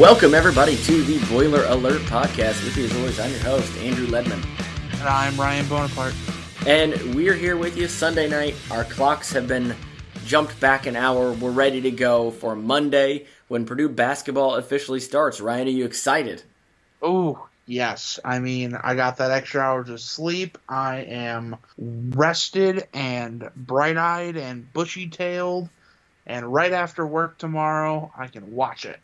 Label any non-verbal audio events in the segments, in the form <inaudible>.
Welcome, everybody, to the Boiler Alert podcast. With you, as always, I'm your host, Andrew Ledman. And I'm Ryan Bonaparte. And we're here with you Sunday night. Our clocks have been jumped back an hour. We're ready to go for Monday when Purdue basketball officially starts. Ryan, are you excited? Oh, yes. I mean, I got that extra hour to sleep. I am rested and bright eyed and bushy tailed. And right after work tomorrow, I can watch it.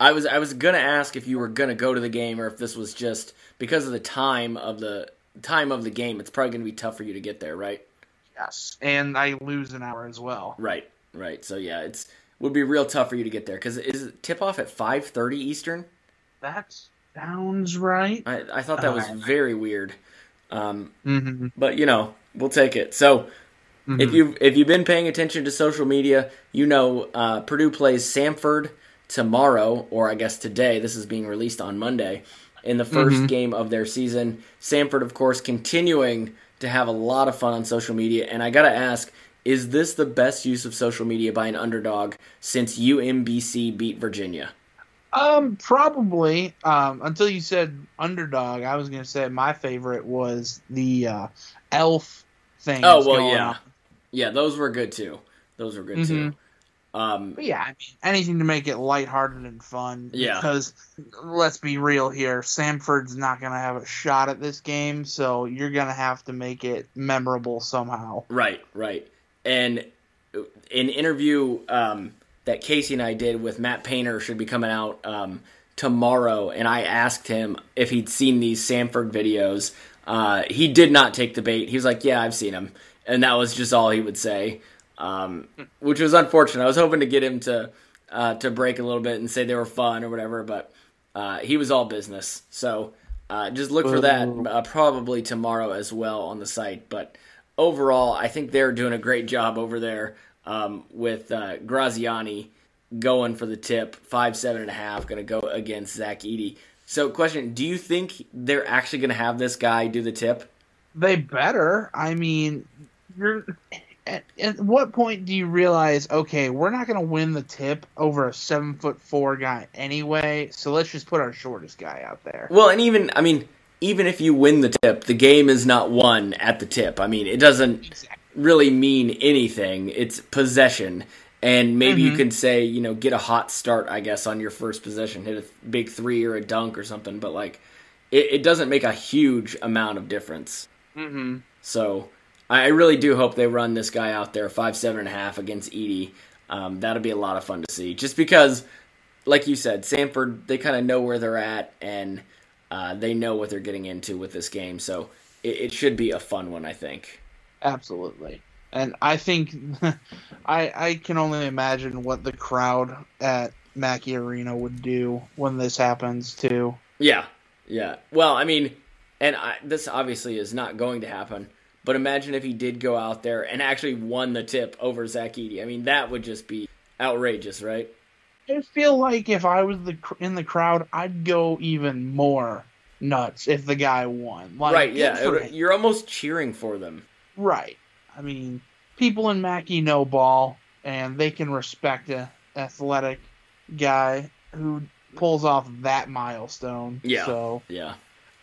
I was I was gonna ask if you were gonna go to the game or if this was just because of the time of the time of the game. It's probably gonna be tough for you to get there, right? Yes, and I lose an hour as well. Right, right. So yeah, it's would be real tough for you to get there because is tip off at five thirty Eastern? That sounds right. I, I thought that was Uh, very weird, um, Mm-hmm. but you know we'll take it. So if you if you've been paying attention to social media, you know uh, Purdue plays Samford tomorrow, or I guess today. This is being released on Monday in the 1st game of their season. Samford, of course, continuing to have a lot of fun on social media, and I gotta ask. Is this the best use of social media by an underdog since UMBC beat Virginia? Um, probably. Um, until you said underdog, I was gonna say my favorite was the uh, elf thing. Oh well, going yeah, on. yeah. Those were good too. Those were good too. Um, But yeah, I mean, anything to make it lighthearted and fun. Yeah. Because let's be real here, Samford's not gonna have a shot at this game, so you're gonna have to make it memorable somehow. right, right. And an interview um, that Casey and I did with Matt Painter should be coming out um, tomorrow, and I asked him if he'd seen these Samford videos. Uh, he did not take the bait. He was like, "Yeah, I've seen them," and that was just all he would say, um, which was unfortunate. I was hoping to get him to uh, to break a little bit and say they were fun or whatever, but uh, he was all business. So uh, just look for that uh, probably tomorrow as well on the site. But overall, I think they're doing a great job over there um, with uh, Graziani going for the tip, five seven and a half, going to go against Zach Edey. So, question: Do you think they're actually going to have this guy do the tip? They better. I mean, you're. At, at what point do you realize? Okay, we're not gonna win the tip over a seven foot four guy anyway. So let's just put our shortest guy out there. Well, and even I mean, even if you win the tip, the game is not won at the tip. I mean, it doesn't Exactly. really mean anything. It's possession. And maybe you can say, you know, get a hot start, I guess, on your first possession, hit a big three or a dunk or something, but like, it, it doesn't make a huge amount of difference. Mm-hmm. So I really do hope they run this guy out there five seven and a half against Edey. Um, that'll be a lot of fun to see. Just because, like you said, Samford they kind of know where they're at and uh, they know what they're getting into with this game. So it, it should be a fun one, I think. Absolutely. And I think <laughs> I I can only imagine what the crowd at Mackey Arena would do when this happens too. Yeah, yeah. Well, I mean, and I, this obviously is not going to happen. But imagine if he did go out there and actually won the tip over Zach Edey. I mean, that would just be outrageous, right? I feel like if I was the in the crowd, I'd go even more nuts if the guy won. Like, right? Yeah. It- you're almost cheering for them. Right. I mean, people in Mackey know ball, and they can respect a athletic guy who pulls off that milestone. Yeah. So Yeah.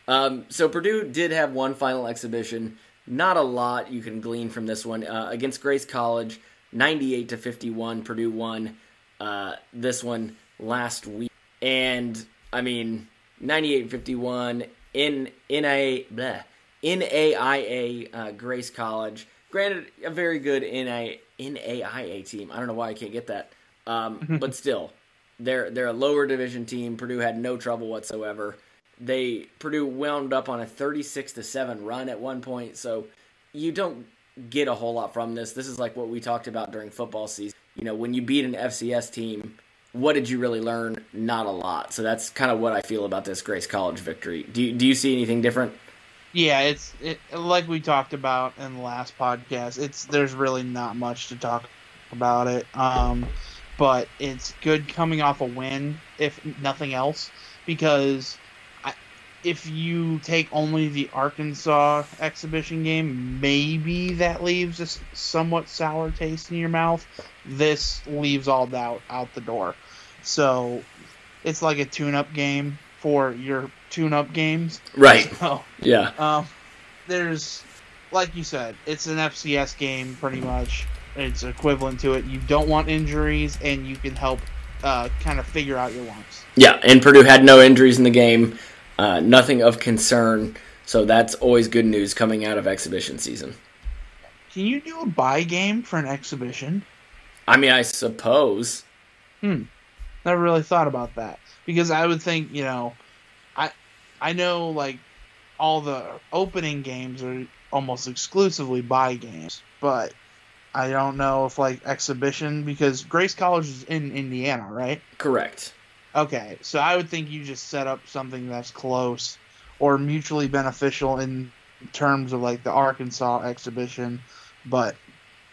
Um, so Purdue did have one final exhibition. Not a lot you can glean from this one uh, against Grace College, ninety-eight to fifty-one. Purdue won uh, this one last week, and I mean ninety-eight fifty-one in in a bleh, NAIA uh, Grace College. Granted, a very good NA, NAIA team. I don't know why I can't get that, um, <laughs> but still, they're they're a lower division team. Purdue had no trouble whatsoever. They Purdue wound up on a 36 to 7 run at one point, so you don't get a whole lot from this. This is like what we talked about during football season. You know, when you beat an FCS team, what did you really learn? Not a lot. So that's kind of what I feel about this Grace College victory. Do you, do you see anything different? yeah, it's it, like we talked about in the last podcast. It's there's really not much to talk about it. Um, but it's good coming off a win, if nothing else, because if you take only the Arkansas exhibition game, maybe that leaves a somewhat sour taste in your mouth. This leaves all doubt out the door. So it's like a tune-up game for your tune-up games. Right. <laughs> So, Yeah. um, there's, like you said, it's an FCS game pretty much. It's equivalent to it. You don't want injuries, and you can help uh, kind of figure out your wants. Yeah, and Purdue had no injuries in the game, uh, nothing of concern. So that's always good news coming out of exhibition season. Can you do a buy game for an exhibition? I mean, I suppose. Hmm. Never really thought about that because I would think you know, I I know like all the opening games are almost exclusively buy games, but I don't know if like exhibition because Grace College is in Indiana, right? Correct. Okay, so I would think you just set up something that's close or mutually beneficial in terms of like the Arkansas exhibition, but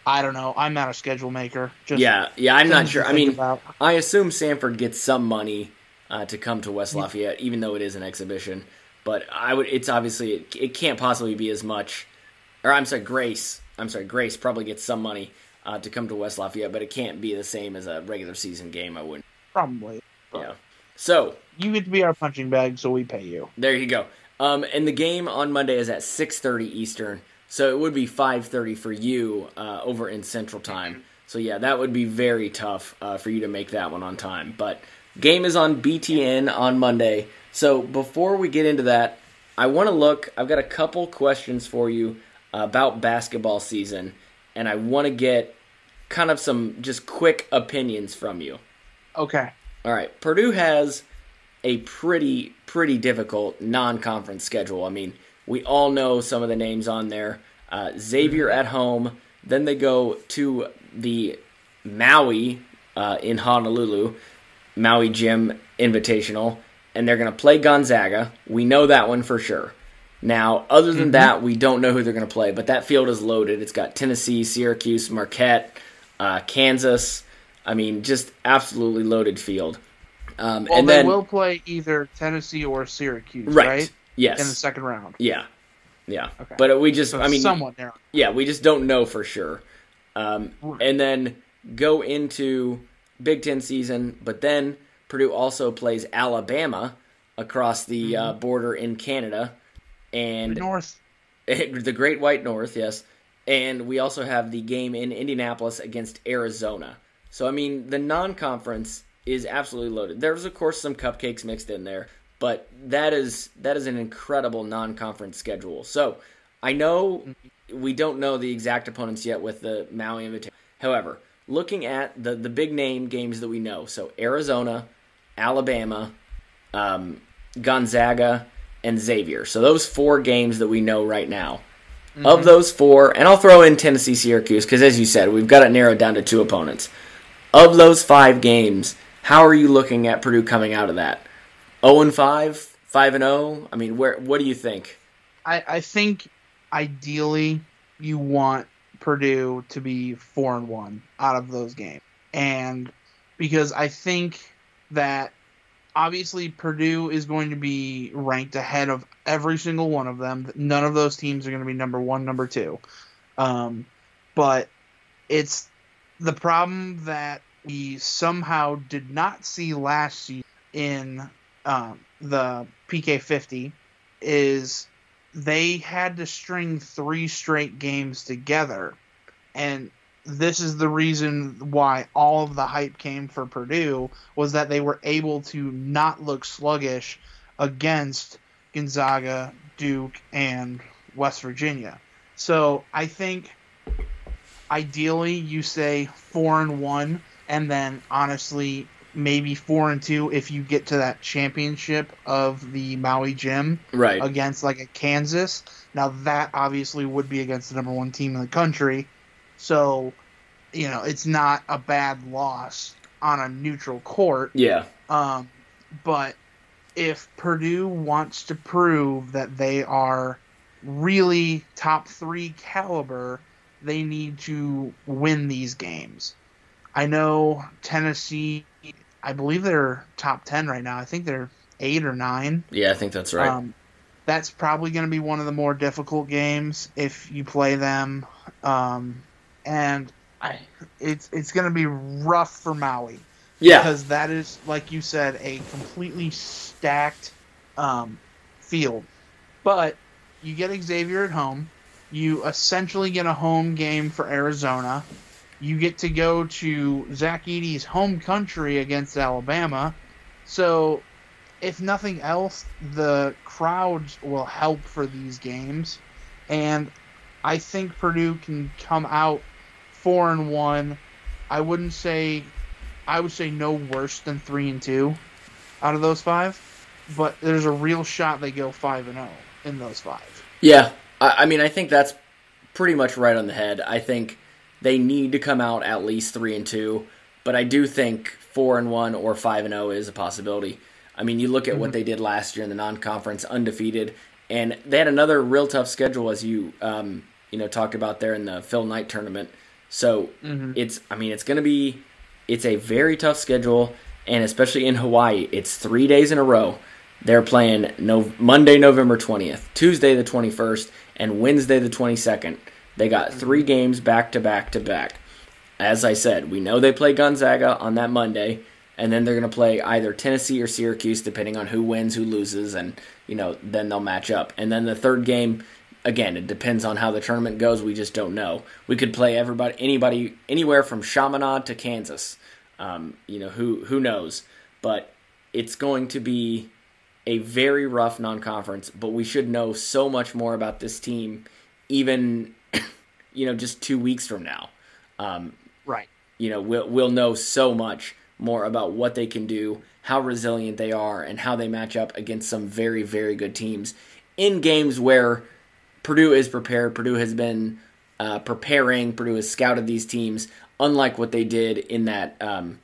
I don't know. I'm not a schedule maker. Just Yeah, yeah, I'm not sure. I mean, about. I assume Samford gets some money uh, to come to West Lafayette, even though it is an exhibition. But I would. It's obviously it, it can't possibly be as much. Or I'm sorry, Grace. I'm sorry, Grace probably gets some money uh, to come to West Lafayette, but it can't be the same as a regular season game. I wouldn't. probably. Yeah. So You get to be our punching bag, so we pay you. there you go. Um, and the game on Monday is at 6:30 Eastern, so it would be 5:30 for you uh, over in Central Time. So yeah, that would be very tough uh, for you to make that one on time. But game is on BTN on Monday. So before we get into that, I want to look. I've got a couple questions for you about basketball season, and I want to get kind of some just quick opinions from you. Okay. All right, Purdue has a pretty pretty difficult non-conference schedule. I mean, we all know some of the names on there. Uh, Xavier at home, then they go to the Maui uh, in Honolulu, Maui Jim Invitational, and they're going to play Gonzaga. We know that one for sure. Now, other than that, we don't know who they're going to play, but that field is loaded. It's got Tennessee, Syracuse, Marquette, uh, Kansas. I mean, just absolutely loaded field. Um, Well, and they then, will play either Tennessee or Syracuse, right? right? Yes. In the second round. yeah. Yeah. Okay. But we just, So I mean, somewhat narrow. yeah, we just don't know for sure. Um, and then go into Big Ten season, but then Purdue also plays Alabama across the uh, border in Canada, and North. <laughs> the Great White North, yes. And we also have the game in Indianapolis against Arizona. So I mean, the non-conference is absolutely loaded. There's of course some cupcakes mixed in there, but that is that is an incredible non-conference schedule. So I know we don't know the exact opponents yet with the Maui Invitation. However, looking at the the big name games that we know, so Arizona, Alabama, um, Gonzaga, and Xavier. So those four games that we know right now. Of those four, and I'll throw in Tennessee Syracuse because, as you said, we've got it narrowed down to two opponents. Of those five games, how are you looking at Purdue coming out of that? 0 and 5, 5 and 0. I mean, where? What do you think? I, I think ideally you want Purdue to be four and one out of those games, and because I think that obviously Purdue is going to be ranked ahead of every single one of them. None of those teams are going to be number one, number two, um, but it's the problem that we somehow did not see last year in um, the PK fifty is they had to string three straight games together. And this is the reason why all of the hype came for Purdue was that they were able to not look sluggish against Gonzaga, Duke, and West Virginia. So I think ideally you say four and one, and then honestly maybe four and two if you get to that championship of the Maui Jim Right. against like a Kansas. Now that obviously would be against the number one team in the country, so you know it's not a bad loss on a neutral court. Yeah. Um, but if Purdue wants to prove that they are really top three caliber, they need to win these games. I know Tennessee. I believe they're top ten right now. I think they're eight or nine. Yeah, I think that's right. Um, that's probably going to be one of the more difficult games if you play them, um, and I, it's it's going to be rough for Maui Yeah. Because that is, like you said, a completely stacked um, field. But you get Xavier at home. You essentially get a home game for Arizona. You get to go to Zach Edey's home country against Alabama. So, if nothing else, the crowds will help for these games. And I think Purdue can come out four and one. I wouldn't say I would say no worse than three and two out of those five, but there's a real shot they go five and zero in those five. Yeah, I, I mean, I think that's pretty much right on the head. I think they need to come out at least three and two, but I do think four and one or five and zero is a possibility. I mean, you look at mm-hmm. what they did last year in the non-conference, undefeated, and they had another real tough schedule, as you um, you know talked about there in the Phil Knight tournament. So mm-hmm. it's, I mean, it's going to be it's a very tough schedule, and especially in Hawaii, it's three days in a row. They're playing no, Monday, November 20th, Tuesday, the 21st, and Wednesday, the 22nd. They got three games back to back to back. As I said, we know they play Gonzaga on that Monday, and then they're going to play either Tennessee or Syracuse, depending on who wins, who loses, and you know then they'll match up. And then the third game, again, it depends on how the tournament goes. We just don't know. We could play everybody, anybody, anywhere from Chaminade to Kansas. Um, you know who who knows, but it's going to be a very rough non-conference. But we should know so much more about this team, even <coughs> you know just two weeks from now. Um, right. You know we'll we'll know so much more about what they can do, how resilient they are, and how they match up against some very very good teams in games where Purdue is prepared. Purdue has been uh, preparing. Purdue has scouted these teams, unlike what they did in that um,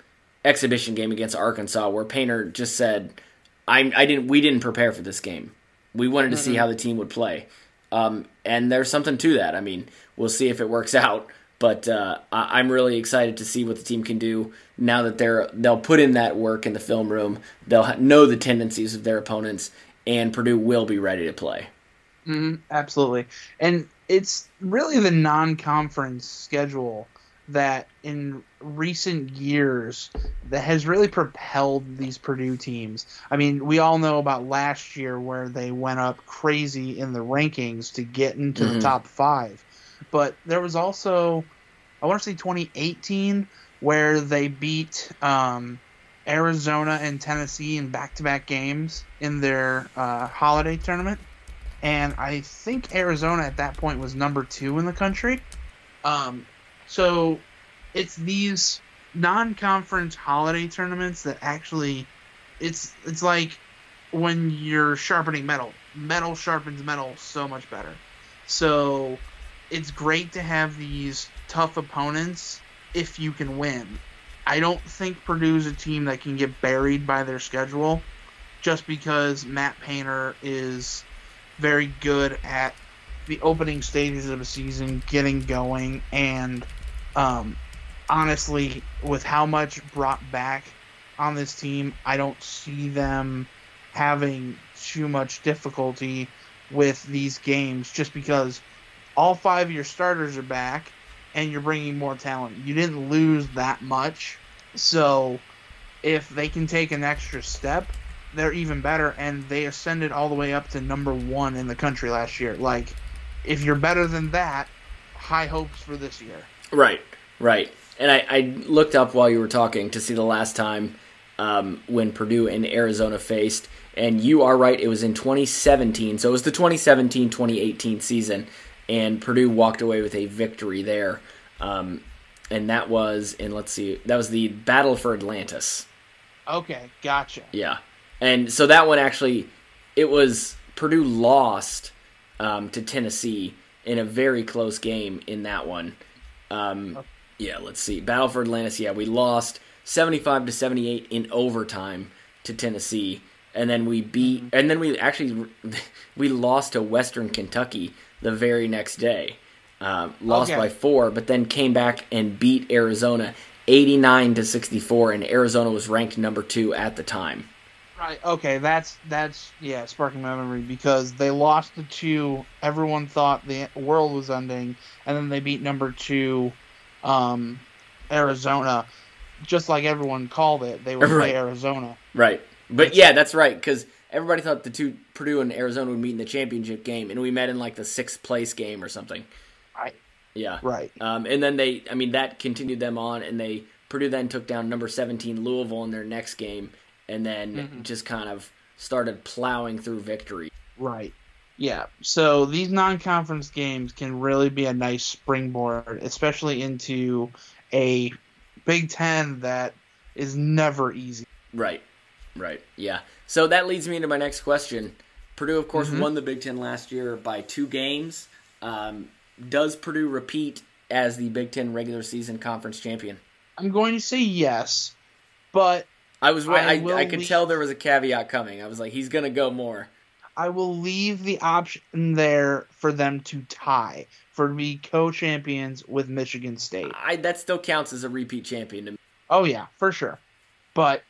exhibition game against Arkansas, where Painter just said, I, I, didn't. We didn't prepare for this game. We wanted to mm-hmm. see how the team would play." Um, and there's something to that. I mean, we'll see if it works <laughs> out. But uh, I- I'm really excited to see what the team can do now that they're they'll put in that work in the film room. They'll know the tendencies of their opponents, and Purdue will be ready to play. Mm-hmm, absolutely. And it's really the non conference schedule that in recent years that has really propelled these Purdue teams. I mean, we all know about last year where they went up crazy in the rankings to get into mm-hmm. the top five. But there was also, I want to say 2018, where they beat um, Arizona and Tennessee in back to back games in their uh, holiday tournament and I think Arizona at that point was number two in the country. Um, so it's these non-conference holiday tournaments that actually, it's it's like when you're sharpening metal. Metal sharpens metal so much better. So it's great to have these tough opponents if you can win. I don't think Purdue's a team that can get buried by their schedule just because Matt Painter is very good at the opening stages of a season, getting going, and um, honestly, with how much brought back on this team, I don't see them having too much difficulty with these games just because all five of your starters are back and you're bringing more talent. You didn't lose that much. So if they can take an extra step, they're even better, and they ascended all the way up to number one in the country last year. Like, if you're better than that, high hopes for this year. Right, right. And I, I looked up while you were talking to see the last time um, when Purdue and Arizona faced, and you are right, it was in 2017. So it was the 2017 2018 season, and Purdue walked away with a victory there. Um, and that was, and let's see, that was the Battle for Atlantis. Okay, gotcha. Yeah. And so that one actually, it was Purdue lost um, to Tennessee in a very close game in that one. Um, yeah, let's see. Battle for Atlantis, yeah, we lost 75 to 78 in overtime to Tennessee. And then we beat, mm-hmm. and then we actually <laughs> we lost to Western Kentucky the very next day, uh, lost okay. by four, but then came back and beat Arizona 89 to 64, and Arizona was ranked number two at the time. Right. Okay. That's that's yeah, sparking my memory because they lost the two. Everyone thought the world was ending, and then they beat number two, um, Arizona. just like everyone called it, they would Right. play Arizona. Right. But yeah, that's right because everybody thought the two Purdue and Arizona would meet in the championship game, and we met in like the sixth place game or something. Right. Yeah. Right. Um, and then they, I mean, that continued them on, and they Purdue then took down number seventeen Louisville in their next game, and then Mhm. just kind of started plowing through victory. Right. Yeah. So these non-conference games can really be a nice springboard, especially into a Big Ten that is never easy. Right. Right. Yeah. So that leads me into my next question. Purdue, of course, Mhm. won the Big Ten last year by two games. Um, does Purdue repeat as the Big Ten regular season conference champion? I'm going to say yes, but I was. I, I I, could leave- tell there was a caveat coming. I was like, he's gonna go more. I will leave the option there for them to tie for to be co-champions with Michigan State. I that still counts as a repeat champion to me. Oh yeah, for sure. But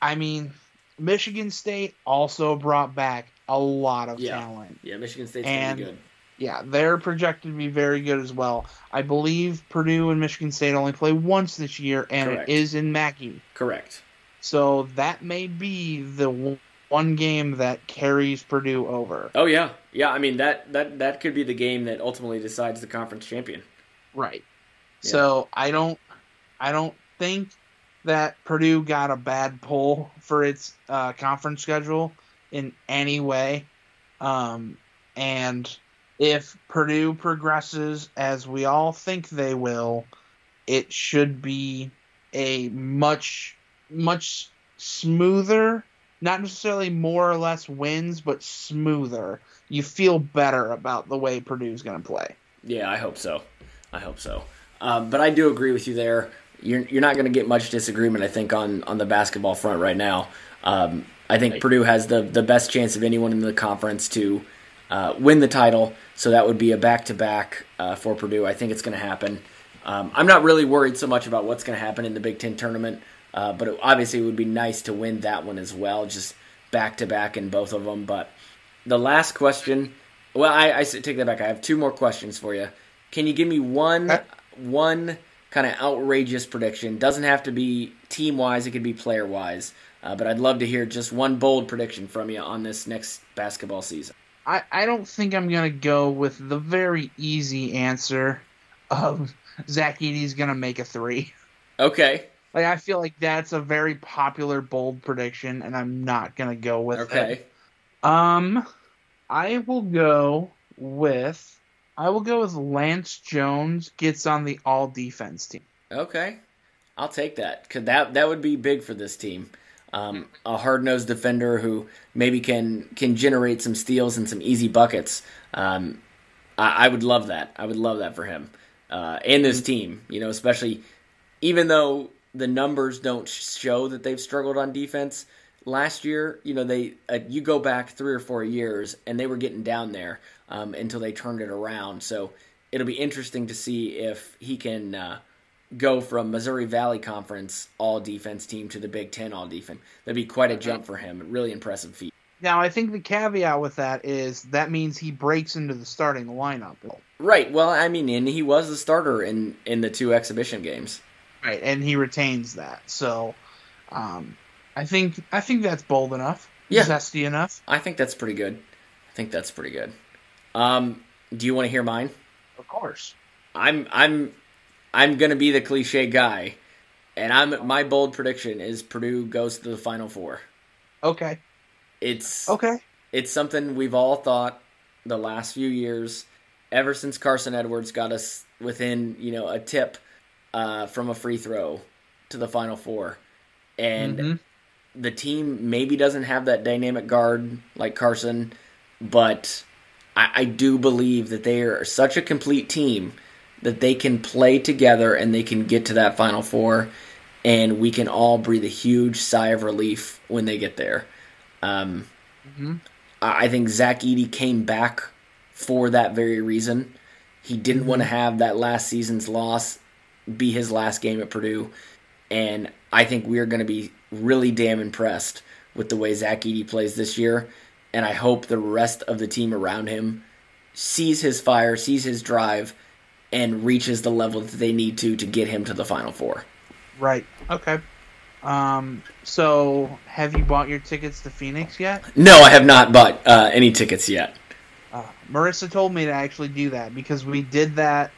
I mean, Michigan State also brought back a lot of Yeah. talent. Yeah, Michigan State's And- good. Yeah, they're projected to be very good as well. I believe Purdue and Michigan State only play once this year, and Correct. it is in Mackey. Correct. So that may be the one- game that carries Purdue over. Oh yeah, yeah. I mean that that that could be the game that ultimately decides the conference champion. Right. Yeah. So I don't I don't think that Purdue got a bad pull for its uh, conference schedule in any way. Um, and if Purdue progresses as we all think they will, it should be a much much smoother, not necessarily more or less wins, but smoother. You feel better about the way Purdue's going to play. Yeah, I hope so. I hope so. Um, but I do agree with you there. You're you're not going to get much disagreement, I think, on on the basketball front right now. Um, I think Right. Purdue has the the best chance of anyone in the conference to uh, win the title. So that would be a back to back for Purdue. I think it's going to happen. Um, I'm not really worried so much about what's going to happen in the Big Ten tournament, uh, but it, obviously it would be nice to win that one as well, just back to back in both of them. But the last question, well, I take that back. I have two more questions for you. Can you give me one one kind of outrageous prediction? Doesn't have to be team wise; it could be player wise. Uh, but I'd love to hear just one bold prediction from you on this next basketball season. I, I don't think I'm gonna go with the very easy answer of Zach Edey's gonna make a three. Okay. Like I feel like that's a very popular bold prediction, and I'm not gonna go with Okay. it. Um, I will go with I will go with Lance Jones gets on the all defense team. Okay. I'll take that. Cause that that would be big for this team. Um, a hard nosed defender who maybe can can generate some steals and some easy buckets. Um, I, I would love that. I would love that for him uh, and this team. You know, especially even though the numbers don't show that they've struggled on defense last year. You know, they uh, you go back three or four years and they were getting down there um, until they turned it around. So it'll be interesting to see if he can uh, go from Missouri Valley Conference all defense team to the Big Ten all defense. That'd be quite a jump for him. A really impressive feat. Now I think the caveat with that is that means he breaks into the starting lineup. Right. Well, I mean, and he was the starter in in the two exhibition games. Right, and he retains that. So, um, I think I think that's bold enough, Yeah. zesty enough. I think that's pretty good. I think that's pretty good. Um, do you want to hear mine? Of course. I'm I'm I'm gonna be the cliche guy, and I'm my bold prediction is Purdue goes to the Final Four. Okay. It's Okay. it's something we've all thought the last few years, ever since Carson Edwards got us within you know a tip uh, from a free throw to the Final Four, and Mhm. the team maybe doesn't have that dynamic guard like Carson, but I, I do believe that they are such a complete team that they can play together and they can get to that Final Four, and we can all breathe a huge sigh of relief when they get there. Um, Mhm. I think Zach Edey came back for that very reason. He didn't want to have that last season's loss be his last game at Purdue, and I think we are going to be really damn impressed with the way Zach Edey plays this year. And I hope the rest of the team around him sees his fire, sees his drive, and reaches the level that they need to to get him to the Final Four. Right. Okay. Um. So, have you bought your tickets to Phoenix yet? No, I have not bought uh, any tickets yet. Uh, Marissa told me to actually do that because we did that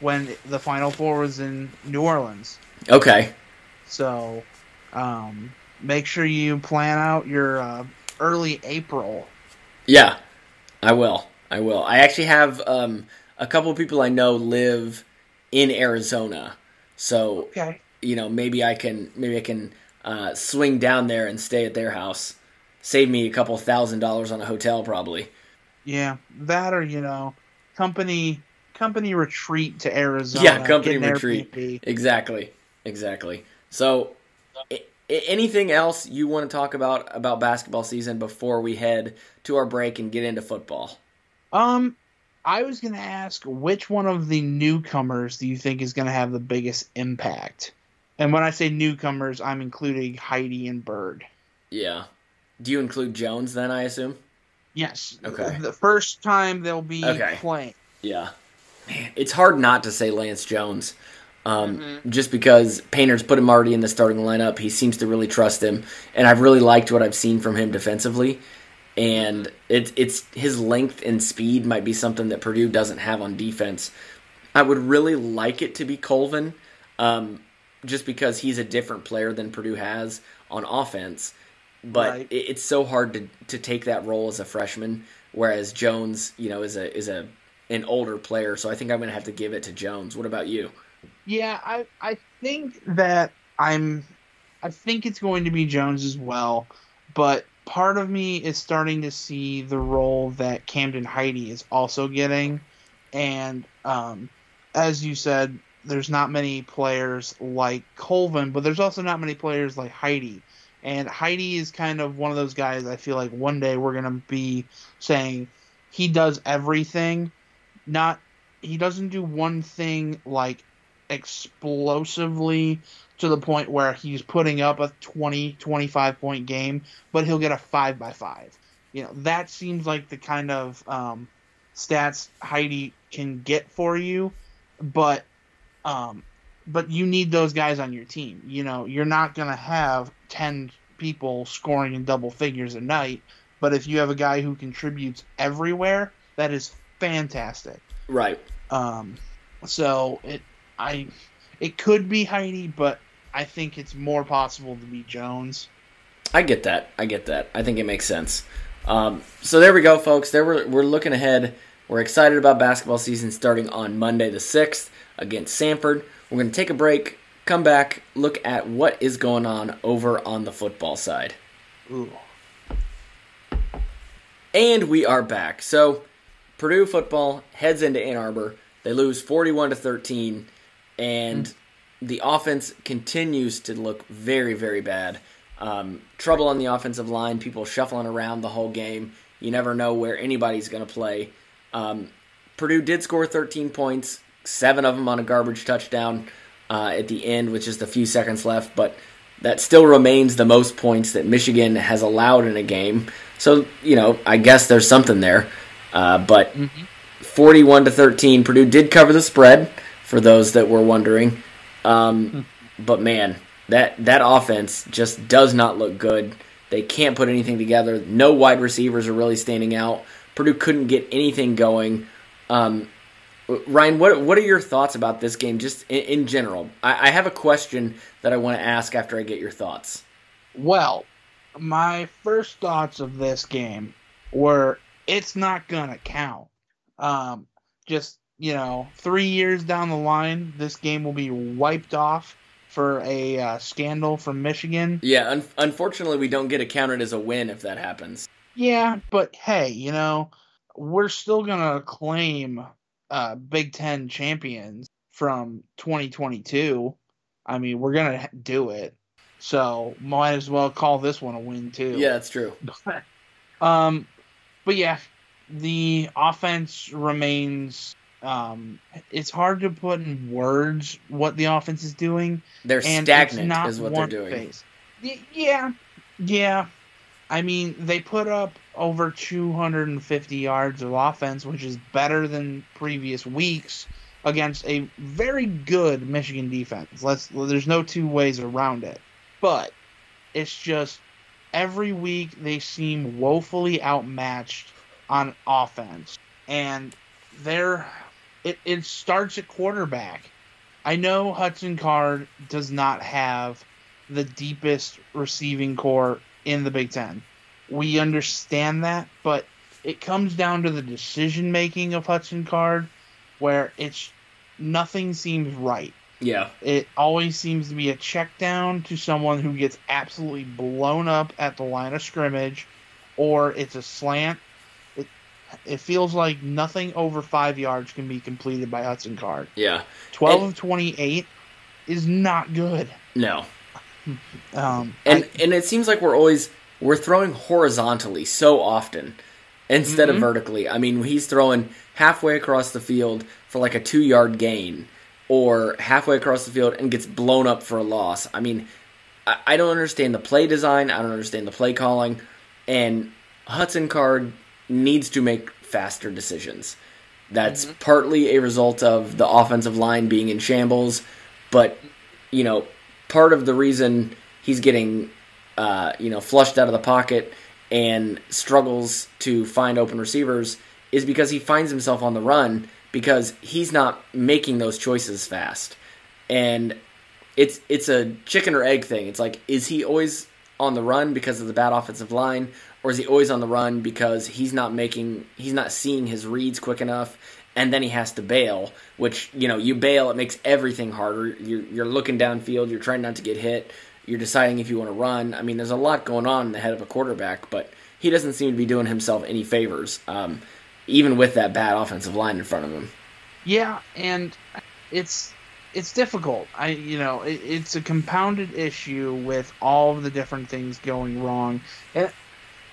when the Final Four was in New Orleans. Okay. So, um, make sure you plan out your uh, early April. Yeah, I will. I will. I actually have um, a couple of people I know live in Arizona, so Okay. you know maybe I can maybe I can uh, swing down there and stay at their house. Save me a couple thousand dollars on a hotel, probably. Yeah, that or you know, company company retreat to Arizona. Yeah, company retreat. Airbnb. Exactly, exactly. So, anything else you want to talk about about basketball season before we head to our break and get into football? Um, I was gonna ask which one of the newcomers do you think is gonna have the biggest impact? And when I say newcomers, I'm including Heide and Bird. Yeah. Do you include Jones then? I assume. Yes. Okay. The first time they'll be Okay. playing. Yeah. Man, it's hard not to say Lance Jones. Um, Mm-hmm. Just because Painter's put him already in the starting lineup, he seems to really trust him, and I've really liked what I've seen from him defensively. And it's it's his length and speed might be something that Purdue doesn't have on defense. I would really like it to be Colvin, um, just because he's a different player than Purdue has on offense. But Right. it, it's so hard to to take that role as a freshman, whereas Jones, you know, is a is a an older player. So I think I'm going to have to give it to Jones. What about you? Yeah, I I think that I'm I think it's going to be Jones as well, but part of me is starting to see the role that Camden Heide is also getting, and um, as you said, there's not many players like Colvin, but there's also not many players like Heide. And Heide is kind of one of those guys I feel like one day we're gonna be saying he does everything. Not he doesn't do one thing like explosively to the point where he's putting up a 20 25 point game but he'll get a 5 by 5 you know that seems like the kind of um, stats Heide can get for you but um, but you need those guys on your team. You know you're not going to have 10 people scoring in double figures a night but if you have a guy who contributes everywhere that is fantastic Right. um, so it, I, it could be Heide, but I think it's more possible to be Jones. I get that. I get that. I think it makes sense. Um, so there we go, folks. There we're, we're looking ahead. We're excited about basketball season starting on Monday the 6th against Samford. We're going to take a break, come back, look at what is going on over on the football side. Ooh. And we are back. So Purdue football heads into Ann Arbor. They lose 41 to 13 and the offense continues to look very very bad. Um, trouble on the offensive line, people shuffling around the whole game. You never know where anybody's going to play. Um, Purdue did score 13 points, seven of them on a garbage touchdown uh, at the end with just a few seconds left, but that still remains the most points that Michigan has allowed in a game. So, you know, I guess there's something there. Uh, but 41 to 13, Purdue did cover the spread for those that were wondering. Um, but man, that that offense just does not look good. They can't put anything together. No wide receivers are really standing out. Purdue couldn't get anything going. Um, Ryan, what what are your thoughts about this game, just in, in general? I, I have a question that I want to ask after I get your thoughts. Well, my first thoughts of this game were it's not gonna count. Um, just you know, three years down the line, this game will be wiped off for a uh, scandal from Michigan. Yeah, un- unfortunately, we don't get it counted as a win if that happens. Yeah, but hey, you know, we're still gonna claim uh, Big Ten champions from 2022. I mean, we're gonna do it, so might as well call this one a win too. Yeah, that's true. <laughs> um, but yeah, the offense remains. Um, it's hard to put in words what the offense is doing. They're stagnant, is what they're doing. phase. Yeah, yeah. I mean, they put up over 250 yards of offense, which is better than previous weeks, against a very good Michigan defense. Let's there's no two ways around it. But it's just every week they seem woefully outmatched on offense. And they're it, it starts at quarterback. I know Hudson Card does not have the deepest receiving corps in the Big Ten. We understand that, but it comes down to the decision making of Hudson Card where it's nothing seems right. Yeah. It always seems to be a check down to someone who gets absolutely blown up at the line of scrimmage, or it's a slant. It it feels like nothing over five yards can be completed by Hudson Card. Yeah. Twelve And- of twenty eight is not good. No. <laughs> Um, And I- and it seems like we're always we're throwing horizontally so often instead Mhm. of vertically. I mean, he's throwing halfway across the field for like a 2-yard gain or halfway across the field and gets blown up for a loss. I mean, I, I don't understand the play design, I don't understand the play calling, and Hudson Card needs to make faster decisions. That's partly a result of the offensive line being in shambles, but you know, part of the reason he's getting uh, you know flushed out of the pocket and struggles to find open receivers is because he finds himself on the run because he's not making those choices fast. And it's it's a chicken or egg thing. It's like is he always on the run because of the bad offensive line or is he always on the run because he's not making he's not seeing his reads quick enough and then he has to bail, which you know you bail it makes everything harder. You're you're looking downfield, you're trying not to get hit, you're deciding if you want to run. I mean, there's a lot going on in the head of a quarterback, but he doesn't seem to be doing himself any favors, um, even with that bad offensive line in front of him. Yeah, and it's it's difficult. I you know it, it's a compounded issue with all the different things going wrong. And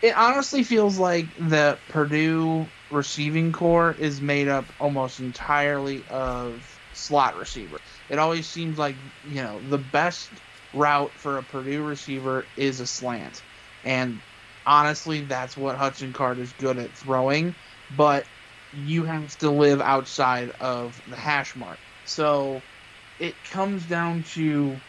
it honestly feels like the Purdue receiving corps is made up almost entirely of slot receivers. It always seems like you know the best route for a Purdue receiver is a slant, and honestly, that's what Hudson Card is good at throwing. But you have to live outside of the hash mark. So it comes down to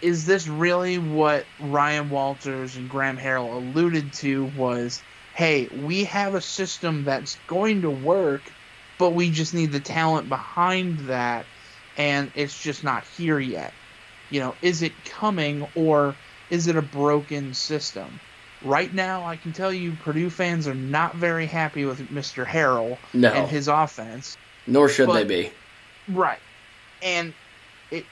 is this really what Ryan Walters and Graham Harrell alluded to was hey, we have a system that's going to work, but we just need the talent behind that and it's just not here yet. You know, is it coming or is it a broken system? Right now, I can tell you Purdue fans are not very happy with Mr. Harrell No, and his offense. nor should but- they be. Right. And it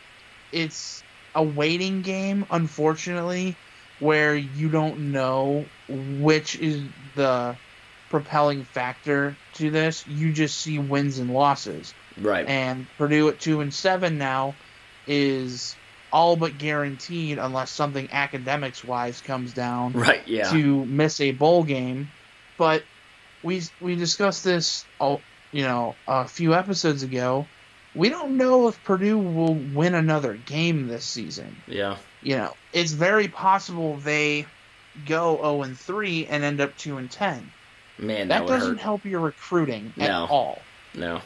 it's a waiting game, unfortunately, where you don't know which is the propelling factor to this. You just see wins and losses. Right. And Purdue at two and seven now is all but guaranteed unless something academics wise comes down right. Yeah. to miss a bowl game. But we we discussed this, you know, a few episodes ago. We don't know if Purdue will win another game this season. yeah. You know, it's very possible they go 0 and 3 and end up 2 and 10. Man, that, That doesn't hurt. help your recruiting at all. No.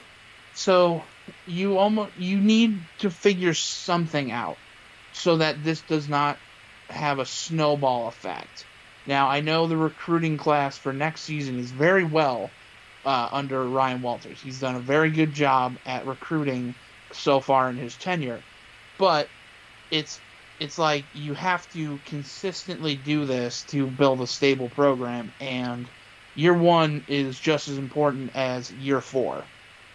So you almost you need to figure something out so that this does not have a snowball effect. Now I know the recruiting class for next season is very well uh, under Ryan Walters. He's done a very good job at recruiting so far in his tenure, but it's it's like you have to consistently do this to build a stable program, and year one is just as important as year four.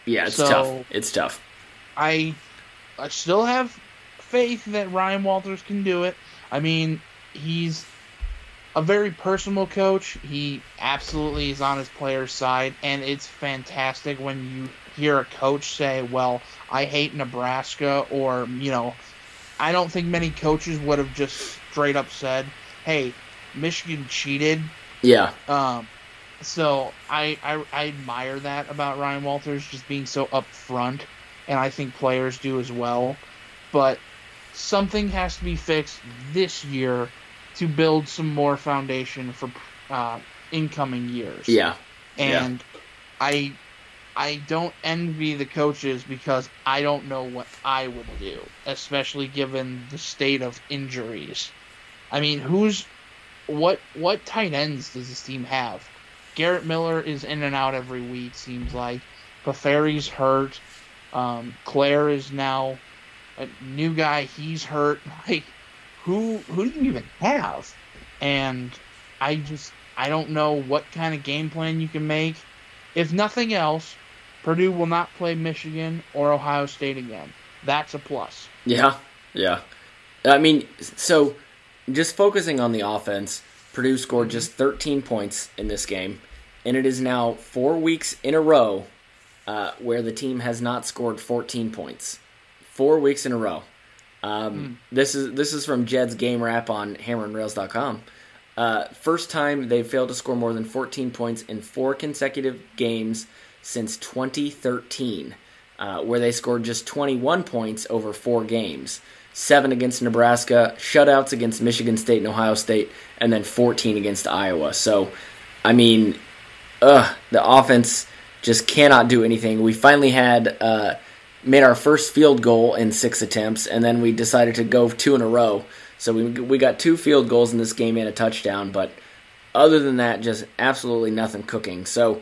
Yeah, it's So- tough. It's tough. I I still have faith that Ryan Walters can do it. I mean, he's a very personal coach. He absolutely is on his player's side, and it's fantastic when you hear a coach say, "Well, I hate Nebraska," or you know, I don't think many coaches would have just straight up said, "Hey, Michigan cheated." Yeah. Um, so I, I I admire that about Ryan Walters just being so upfront, and I think players do as well. But something has to be fixed this year to build some more foundation for uh, incoming years. Yeah. yeah. and I I don't envy the coaches because I don't know what I would do, especially given the state of injuries. I mean, who's what what tight ends does this team have? Garrett Miller is in and out every week, seems like. Piferi's hurt. Um, Klare is now a new guy. He's hurt. <laughs> Like, who who do you even have? And I just I don't know what kind of game plan you can make. If nothing else, Purdue will not play Michigan or Ohio State again. That's a plus. Yeah, yeah. I mean, so just focusing on the offense, Purdue scored just 13 points in this game, and it is now four weeks in a row uh, where the team has not scored 14 points. Four weeks in a row. Um, mm. This is this is from Jed's game wrap on HammerandRails.com. Uh, first time they failed to score more than 14 points in four consecutive games since 2013, uh, where they scored just 21 points over four games. Seven against Nebraska, shutouts against Michigan State and Ohio State, and then 14 against Iowa. So, I mean, ugh, the offense just cannot do anything. We finally had uh, made our first field goal in six attempts, and then we decided to go two in a row. So we we got two field goals in this game and a touchdown, but other than that, just absolutely nothing cooking. So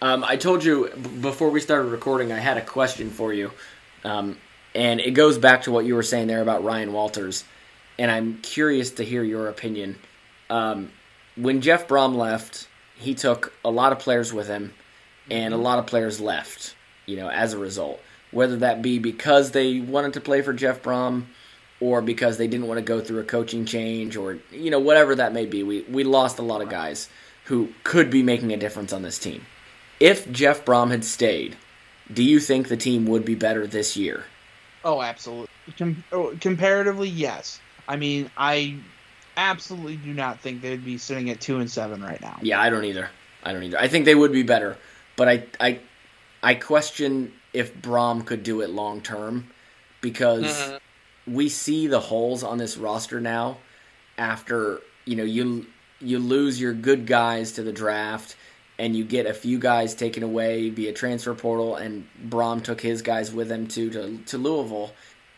um, I told you b- before we started recording, I had a question for you, um, and it goes back to what you were saying there about Ryan Walters, and I'm curious to hear your opinion. Um, when Jeff Brohm left, he took a lot of players with him, and a mm-hmm. lot of players left. You know, as a result whether that be because they wanted to play for Jeff Brohm or because they didn't want to go through a coaching change or you know whatever that may be. We we lost a lot of guys who could be making a difference on this team. If Jeff Brohm had stayed, do you think the team would be better this year? Oh, absolutely. Com- oh, comparatively, yes. I mean, I absolutely do not think they'd be sitting at two and seven right now. Yeah, I don't either. I don't either. I think they would be better, but I I I question if Brohm could do it long term because mm-hmm. we see the holes on this roster now after you know you you lose your good guys to the draft and you get a few guys taken away via transfer portal and Brohm took his guys with him to to, to Louisville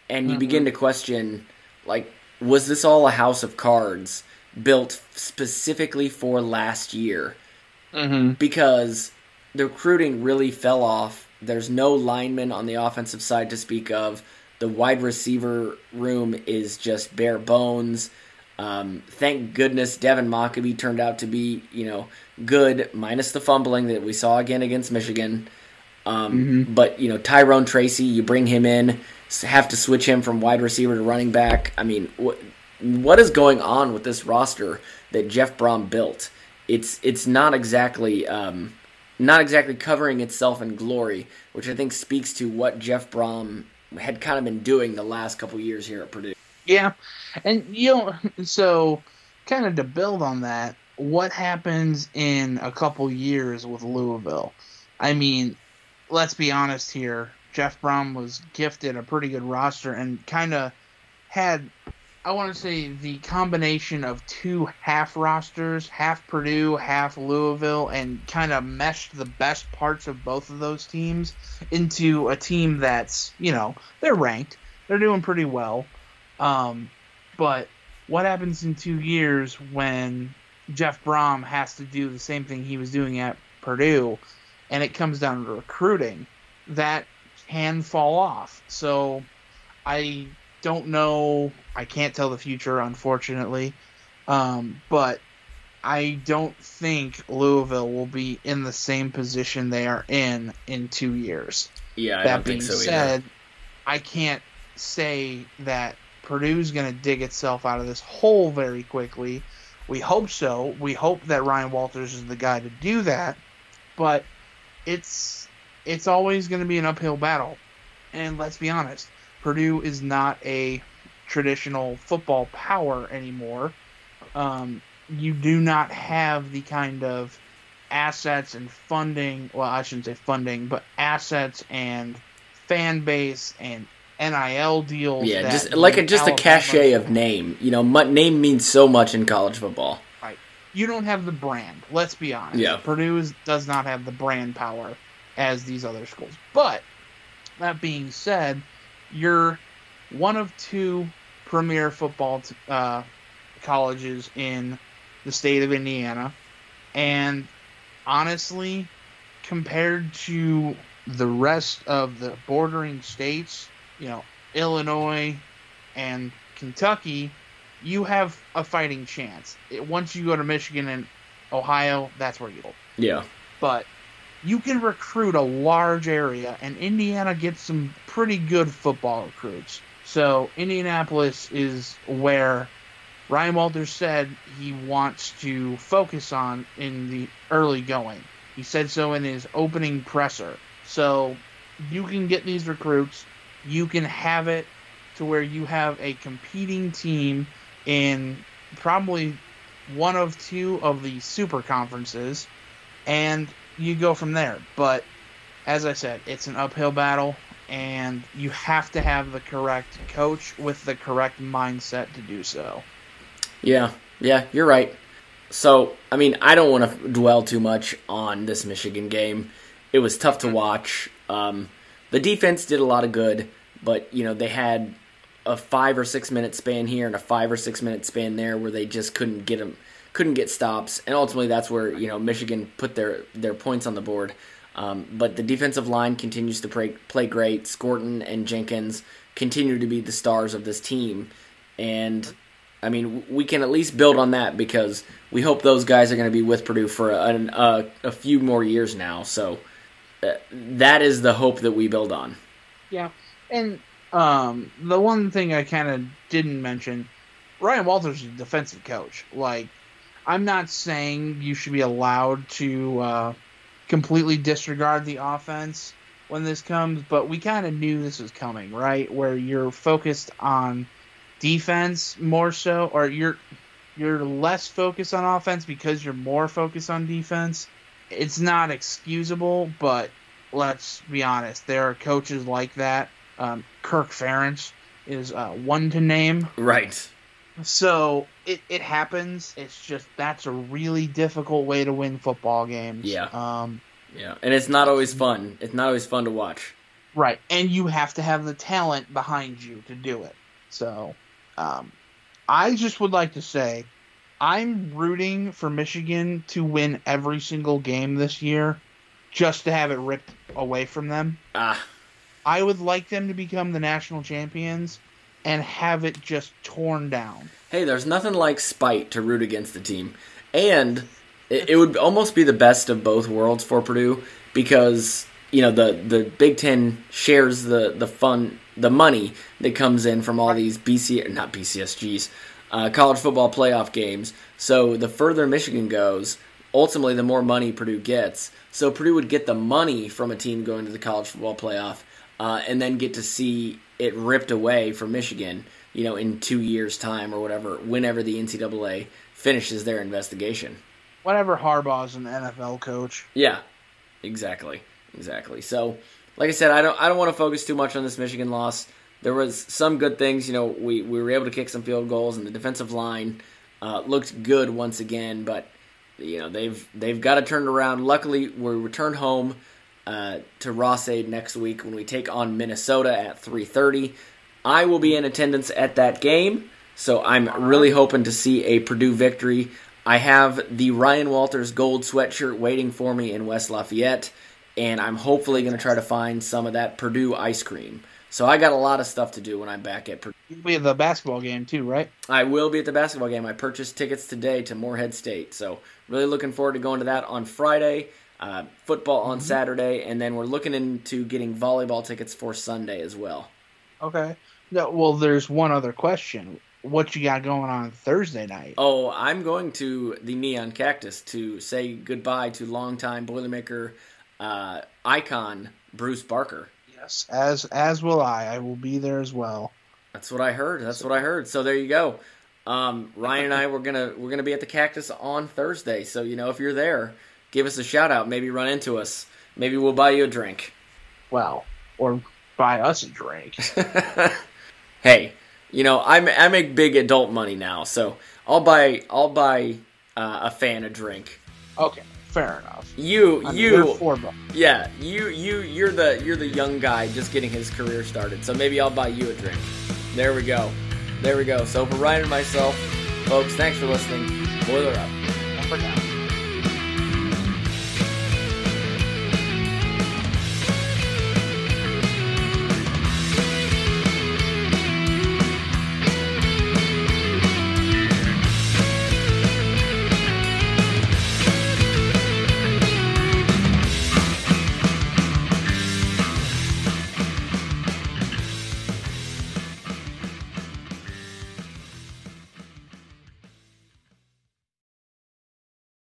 and you mm-hmm. begin to question like was this all a house of cards built specifically for last year mm-hmm. because the recruiting really fell off there's no lineman on the offensive side to speak of. The wide receiver room is just bare bones. Um, thank goodness Devin Mockobee turned out to be, you know, good, minus the fumbling that we saw again against Michigan. Um, mm-hmm. But you know, Tyrone Tracy, you bring him in, have to switch him from wide receiver to running back. I mean, what what is going on with this roster that Jeff Brohm built? It's it's not exactly um, not exactly covering itself in glory, which I think speaks to what Jeff Brohm had kind of been doing the last couple years here at Purdue. Yeah, and you know, so kind of to build on that, what happens in a couple years with Louisville? I mean, let's be honest here. Jeff Brohm was gifted a pretty good roster and kind of had I want to say the combination of two half rosters, half Purdue, half Louisville, and kind of meshed the best parts of both of those teams into a team that's, you know, they're ranked. They're doing pretty well. Um, but what happens in two years when Jeff Brohm has to do the same thing he was doing at Purdue and it comes down to recruiting? That can fall off. So I don't know. I can't tell the future, unfortunately. Um, but I don't think Louisville will be in the same position they are in in two years. Yeah, I that being so said. I can't say that Purdue's going to dig itself out of this hole very quickly. We hope so. We hope that Ryan Walters is the guy to do that, but it's it's always going to be an uphill battle. And let's be honest, Purdue is not a traditional football power anymore. Um, you do not have the kind of assets and funding. Well, I shouldn't say funding, but assets and fan base and NIL deals. Yeah, just like a, just Alabama a cachet of name. You know, name means so much in college football. Right. You don't have the brand. Let's be honest. Yeah. Purdue is, does not have the brand power as these other schools. But that being said, you're one of two premier football t- uh, colleges in the state of Indiana, and honestly, compared to the rest of the bordering states, you know, Illinois and Kentucky, you have a fighting chance. It, once you go to Michigan and Ohio, that's where you go. Yeah. But you can recruit a large area, and Indiana gets some pretty good football recruits. So Indianapolis is where Ryan Walters said he wants to focus on in the early going. He said so in his opening presser. So you can get these recruits, you can have it to where you have a competing team in probably one of two of the super conferences, and you go from there. But as I said, it's an uphill battle, and you have to have the correct coach with the correct mindset to do so. Yeah, yeah, you're right. So, I mean, I don't want to dwell too much on this Michigan game. It was tough to watch. Um, the defense did a lot of good, but you know they had a five or six minute span here and a five or six minute span there where they just couldn't get them, couldn't get stops, and ultimately that's where you know Michigan put their their points on the board. Um, but the defensive line continues to play, play great. Scourton and Jenkins continue to be the stars of this team, and I mean we can at least build on that because we hope those guys are going to be with Purdue for a, a, a few more years now. So uh, that is the hope that we build on. Yeah, and um, the one thing I kind of didn't mention, Ryan Walters is a defensive coach. Like, I'm not saying you should be allowed to uh, completely disregard the offense when this comes, but we kind of knew this was coming, right? Where you're focused on defense more so, or you're you're less focused on offense because you're more focused on defense. It's not excusable, but let's be honest, there are coaches like that. Um, Kirk Ferentz is uh, one to name. Right. So it, it happens. It's just that's a really difficult way to win football games. Yeah. Um, Yeah, and it's not always fun. It's not always fun to watch. right. And you have to have the talent behind you to do it. So um, I just would like to say I'm rooting for Michigan to win every single game this year just to have it ripped away from them. Ah, I would like them to become the national champions and have it just torn down. hey, there's nothing like spite to root against the team, and it, it would almost be the best of both worlds for Purdue because you know the the Big Ten shares the the fun the money that comes in from all these BC not BCSGs uh, college football playoff games. So the further Michigan goes, ultimately the more money Purdue gets. So Purdue would get the money from a team going to the college football playoff, uh, and then get to see it ripped away from Michigan. You know, in two years' time or whatever, whenever the NCAA finishes their investigation. Whatever Harbaugh's an NFL coach. Yeah, exactly, exactly. So, like I said, I don't I don't want to focus too much on this Michigan loss. There was some good things. You know, we, we were able to kick some field goals, and the defensive line uh, looked good once again. But you know they've they've got to turn it around. Luckily, we return home uh, to Ross-Ade next week when we take on Minnesota at three thirty. I will be in attendance at that game, so I'm really hoping to see a Purdue victory. I have the Ryan Walters gold sweatshirt waiting for me in West Lafayette, and I'm hopefully going to try to find some of that Purdue ice cream. So I got a lot of stuff to do when I'm back at Purdue. You'll be at the basketball game too, right? I will be at the basketball game. I purchased tickets today to Morehead State, so really looking forward to going to that on Friday. Uh, football on Saturday, and then we're looking into getting volleyball tickets for Sunday as well. Okay. No, well, there's one other question. What you got going on Thursday night? Oh, I'm going to the Neon Cactus to say goodbye to longtime Boilermaker uh, icon Bruce Barker. Yes, as as will I. I will be there as well. That's what I heard. That's what I heard. So there you go. Um, Ryan and I we're gonna we're gonna be at the Cactus on Thursday. So you know if you're there, give us a shout out. Maybe run into us. Maybe we'll buy you a drink. Well, or buy us a drink. <laughs> hey, you know I I make big adult money now, so I'll buy I'll buy uh, a fan a drink. okay, fair enough. You, I mean, you, they're four bucks. yeah, you, you, you're the you're the young guy just getting his career started. So maybe I'll buy you a drink. There we go, there we go. So for Ryan and myself, folks, thanks for listening. Boiler up. Up or down.